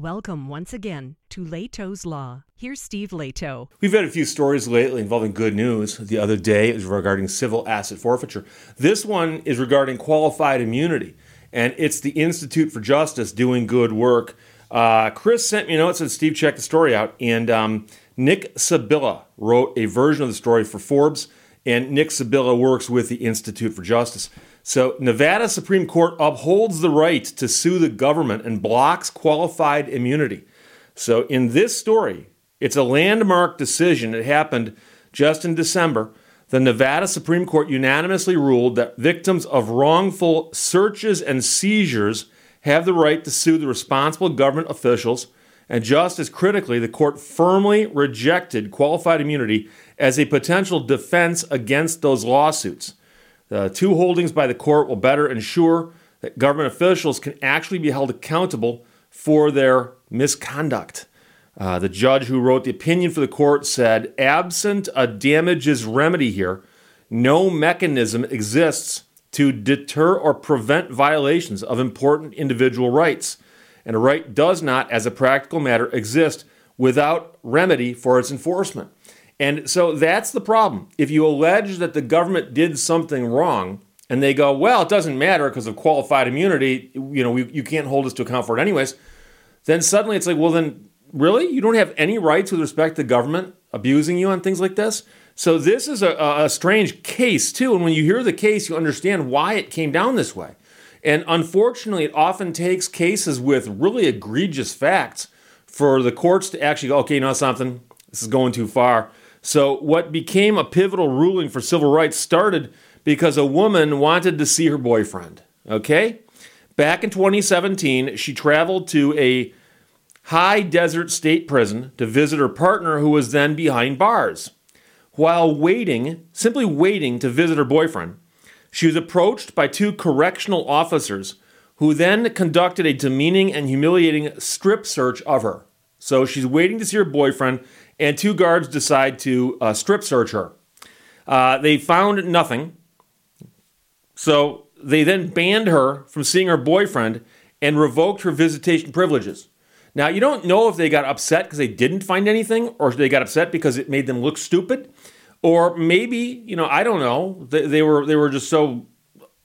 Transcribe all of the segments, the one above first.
Welcome once again to Lehto's Law. Here's Steve Lehto. We've had a few stories lately involving good news. The other day was regarding civil asset forfeiture. This one is regarding qualified immunity, and it's the Institute for Justice doing good work. Uh, Chris sent me a note, said Steve, check the story out. And um, Nick Sibilla wrote a version of the story for Forbes, and Nick Sibilla works with the Institute for Justice. So, Nevada Supreme Court upholds the right to sue the government and blocks qualified immunity. So, in this story, it's a landmark decision. It happened just in December. The Nevada Supreme Court unanimously ruled that victims of wrongful searches and seizures have the right to sue the responsible government officials. And just as critically, the court firmly rejected qualified immunity as a potential defense against those lawsuits. The two holdings by the court will better ensure that government officials can actually be held accountable for their misconduct. Uh, the judge who wrote the opinion for the court said, absent a damages remedy here, no mechanism exists to deter or prevent violations of important individual rights. And a right does not, as a practical matter, exist without remedy for its enforcement. And so that's the problem. If you allege that the government did something wrong, and they go, well, it doesn't matter because of qualified immunity, you know, we, you can't hold us to account for it anyways, then suddenly it's like, well, then really? You don't have any rights with respect to government abusing you on things like this? So this is a, a strange case, too. And when you hear the case, you understand why it came down this way. And unfortunately, it often takes cases with really egregious facts for the courts to actually go, okay, you know something? This is going too far. So, what became a pivotal ruling for civil rights started because a woman wanted to see her boyfriend. Okay? Back in 2017, she traveled to a high desert state prison to visit her partner who was then behind bars. While waiting, simply waiting to visit her boyfriend, she was approached by two correctional officers who then conducted a demeaning and humiliating strip search of her. So she's waiting to see her boyfriend, and two guards decide to uh, strip search her. Uh, they found nothing. So they then banned her from seeing her boyfriend and revoked her visitation privileges. Now, you don't know if they got upset because they didn't find anything or they got upset because it made them look stupid. Or maybe, you know, I don't know. They, they were they were just so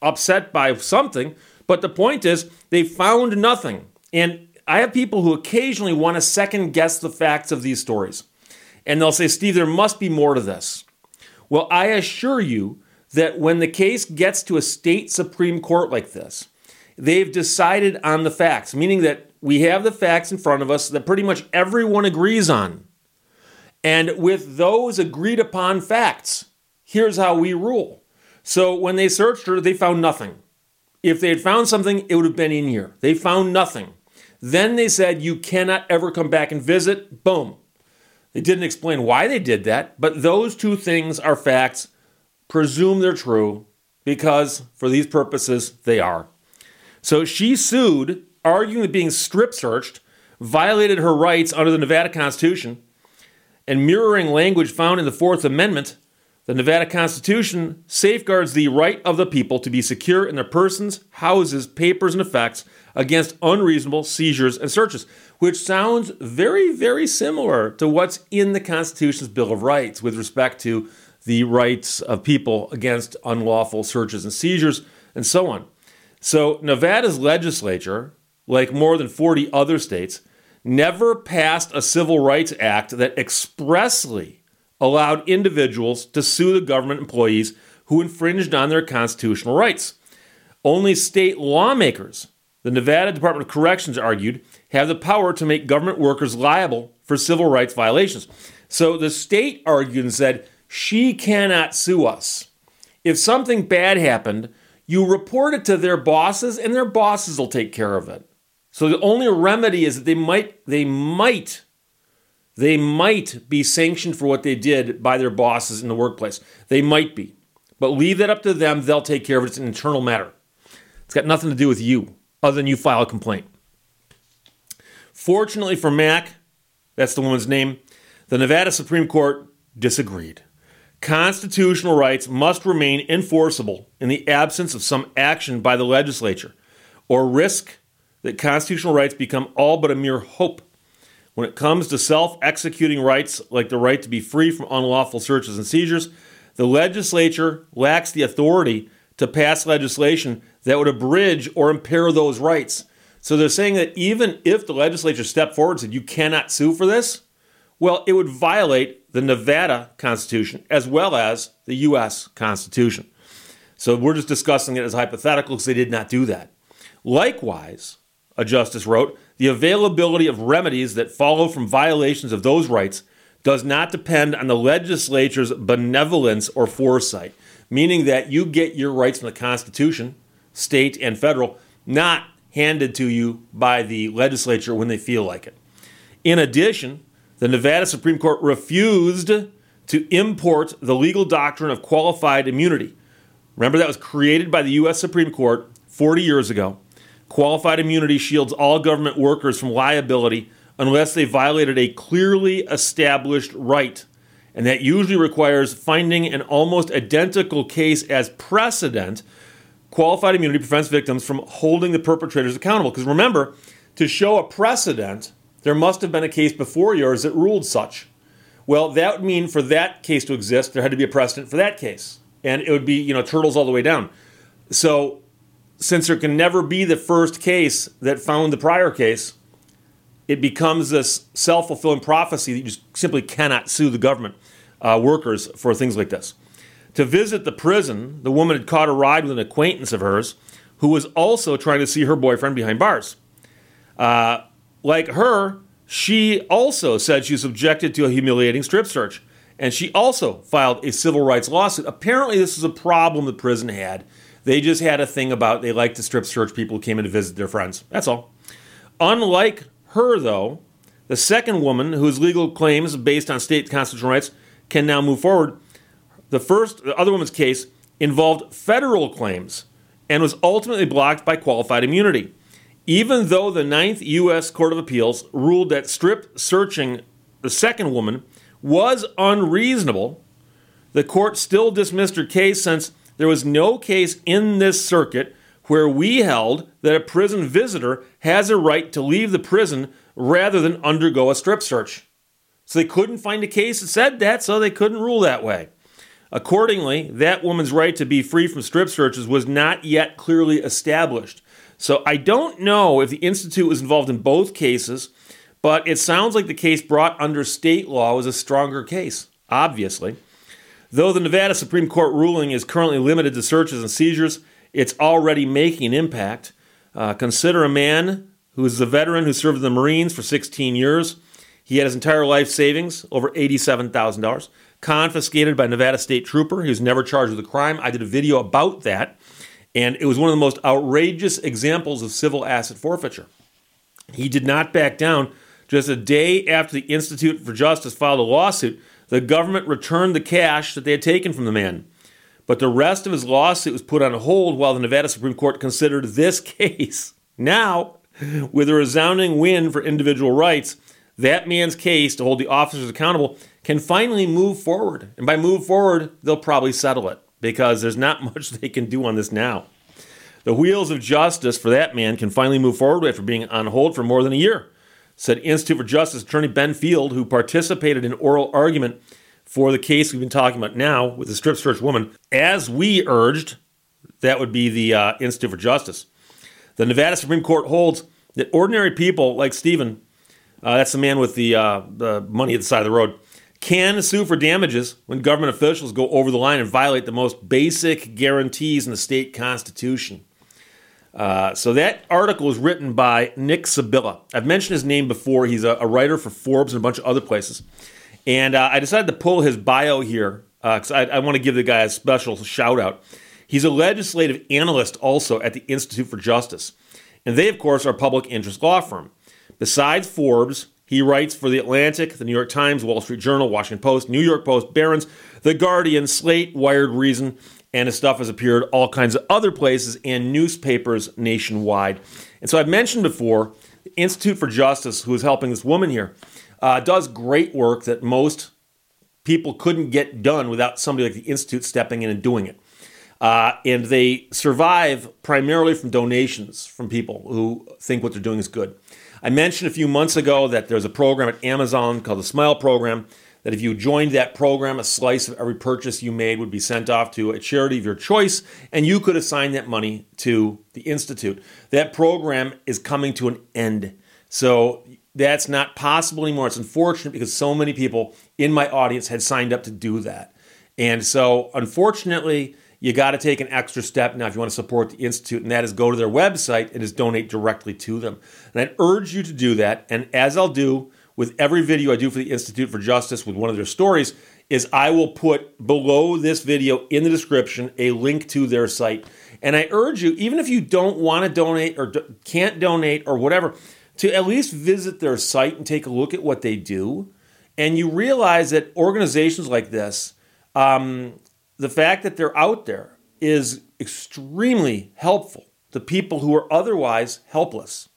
upset by something. But the point is, they found nothing. And I have people who occasionally want to second guess the facts of these stories and they'll say, Steve, there must be more to this. Well, I assure you that when the case gets to a state Supreme Court like this, they've decided on the facts, meaning that we have the facts in front of us that pretty much everyone agrees on. And with those agreed upon facts, here's how we rule. So when they searched her, they found nothing. If they had found something, it would have been in here. They found nothing. Then they said, You cannot ever come back and visit. Boom. They didn't explain why they did that, but those two things are facts. Presume they're true because, for these purposes, they are. So she sued, arguing that being strip searched violated her rights under the Nevada Constitution and mirroring language found in the Fourth Amendment. The Nevada Constitution safeguards the right of the people to be secure in their persons, houses, papers, and effects against unreasonable seizures and searches which sounds very, very similar to what's in the Constitution's Bill of Rights with respect to the rights of people against unlawful searches and seizures and so on. So, Nevada's legislature, like more than 40 other states, never passed a civil rights act that expressly allowed individuals to sue the government employees who infringed on their constitutional rights. Only state lawmakers, the Nevada Department of Corrections argued, have the power to make government workers liable for civil rights violations. So the state argued and said, she cannot sue us. If something bad happened, you report it to their bosses and their bosses will take care of it. So the only remedy is that they might they might they might be sanctioned for what they did by their bosses in the workplace. They might be. But leave that up to them, they'll take care of it. It's an internal matter. It's got nothing to do with you other than you file a complaint. Fortunately for Mack, that's the woman's name, the Nevada Supreme Court disagreed. Constitutional rights must remain enforceable in the absence of some action by the legislature or risk that constitutional rights become all but a mere hope. When it comes to self executing rights like the right to be free from unlawful searches and seizures, the legislature lacks the authority to pass legislation that would abridge or impair those rights. So they're saying that even if the legislature stepped forward and said you cannot sue for this, well, it would violate the Nevada Constitution as well as the U.S. Constitution. So we're just discussing it as hypothetical because they did not do that. Likewise, a justice wrote, the availability of remedies that follow from violations of those rights does not depend on the legislature's benevolence or foresight, meaning that you get your rights from the Constitution, state and federal, not handed to you by the legislature when they feel like it. In addition, the Nevada Supreme Court refused to import the legal doctrine of qualified immunity. Remember, that was created by the U.S. Supreme Court 40 years ago. Qualified immunity shields all government workers from liability unless they violated a clearly established right. And that usually requires finding an almost identical case as precedent. Qualified immunity prevents victims from holding the perpetrators accountable. Because remember, to show a precedent, there must have been a case before yours that ruled such. Well, that would mean for that case to exist, there had to be a precedent for that case. And it would be, you know, turtles all the way down. So, since there can never be the first case that found the prior case, it becomes this self fulfilling prophecy that you simply cannot sue the government uh, workers for things like this. To visit the prison, the woman had caught a ride with an acquaintance of hers who was also trying to see her boyfriend behind bars. Uh, like her, she also said she was subjected to a humiliating strip search, and she also filed a civil rights lawsuit. Apparently, this was a problem the prison had. They just had a thing about they like to strip search people who came in to visit their friends. That's all. Unlike her, though, the second woman whose legal claims based on state constitutional rights can now move forward. The first, the other woman's case involved federal claims and was ultimately blocked by qualified immunity. Even though the Ninth U.S. Court of Appeals ruled that strip searching the second woman was unreasonable, the court still dismissed her case since there was no case in this circuit where we held that a prison visitor has a right to leave the prison rather than undergo a strip search. So they couldn't find a case that said that, so they couldn't rule that way. Accordingly, that woman's right to be free from strip searches was not yet clearly established. So I don't know if the Institute was involved in both cases, but it sounds like the case brought under state law was a stronger case, obviously. Though the Nevada Supreme Court ruling is currently limited to searches and seizures, it's already making an impact. Uh, consider a man who is a veteran who served in the Marines for 16 years. He had his entire life savings, over $87,000, confiscated by Nevada State Trooper. He was never charged with a crime. I did a video about that, and it was one of the most outrageous examples of civil asset forfeiture. He did not back down. Just a day after the Institute for Justice filed a lawsuit, the government returned the cash that they had taken from the man. But the rest of his lawsuit was put on hold while the Nevada Supreme Court considered this case. Now, with a resounding win for individual rights, that man's case to hold the officers accountable can finally move forward. And by move forward, they'll probably settle it because there's not much they can do on this now. The wheels of justice for that man can finally move forward after being on hold for more than a year, said Institute for Justice attorney Ben Field, who participated in oral argument for the case we've been talking about now with the strip search woman, as we urged, that would be the uh, Institute for Justice. The Nevada Supreme Court holds that ordinary people like Stephen, uh, that's the man with the, uh, the money at the side of the road, can sue for damages when government officials go over the line and violate the most basic guarantees in the state constitution. Uh, so that article was written by Nick Sibilla. I've mentioned his name before. He's a, a writer for Forbes and a bunch of other places. And uh, I decided to pull his bio here because uh, I, I want to give the guy a special shout out. He's a legislative analyst also at the Institute for Justice. And they, of course, are a public interest law firm. Besides Forbes, he writes for The Atlantic, The New York Times, Wall Street Journal, Washington Post, New York Post, Barron's, The Guardian, Slate, Wired, Reason, and his stuff has appeared all kinds of other places and newspapers nationwide. And so I've mentioned before, the Institute for Justice, who is helping this woman here, uh, does great work that most people couldn't get done without somebody like the Institute stepping in and doing it. Uh, and they survive primarily from donations from people who think what they're doing is good. I mentioned a few months ago that there's a program at Amazon called the Smile Program. That if you joined that program, a slice of every purchase you made would be sent off to a charity of your choice, and you could assign that money to the Institute. That program is coming to an end. So that's not possible anymore. It's unfortunate because so many people in my audience had signed up to do that. And so, unfortunately, you got to take an extra step now if you want to support the Institute, and that is go to their website and just donate directly to them. And I urge you to do that. And as I'll do with every video I do for the Institute for Justice with one of their stories, is I will put below this video in the description a link to their site. And I urge you, even if you don't want to donate or can't donate or whatever, to at least visit their site and take a look at what they do. And you realize that organizations like this, um, the fact that they're out there is extremely helpful to people who are otherwise helpless.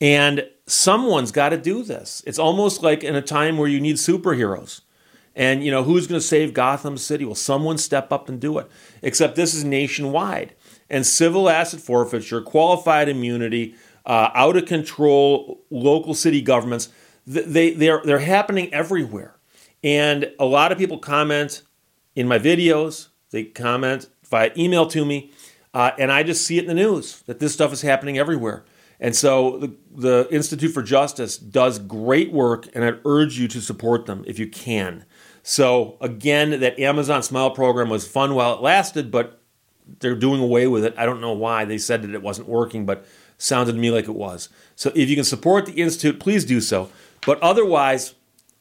And someone's got to do this. It's almost like in a time where you need superheroes. And you know, who's going to save Gotham City? Will someone step up and do it? Except this is nationwide. And civil asset forfeiture, qualified immunity, uh, out of control local city governments, they, they're, they're happening everywhere. And a lot of people comment in my videos, they comment via email to me, uh, and I just see it in the news that this stuff is happening everywhere. And so the, the Institute for Justice does great work, and I'd urge you to support them if you can. So, again, that Amazon Smile program was fun while it lasted, but they're doing away with it. I don't know why. They said that it wasn't working, but sounded to me like it was. So, if you can support the Institute, please do so. But otherwise,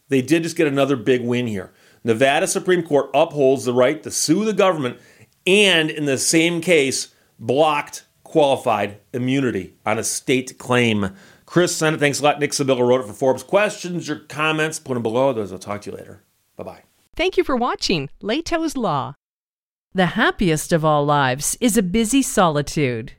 they did just get another big win here. Nevada Supreme Court upholds the right to sue the government and, in the same case, blocked qualified immunity on a state claim. Chris sent it. Thanks a lot. Nick Sibilla wrote it for Forbes. Questions or comments, put them below. Those I'll talk to you later. Bye bye. Thank you for watching Lehto's Law. The happiest of all lives is a busy solitude.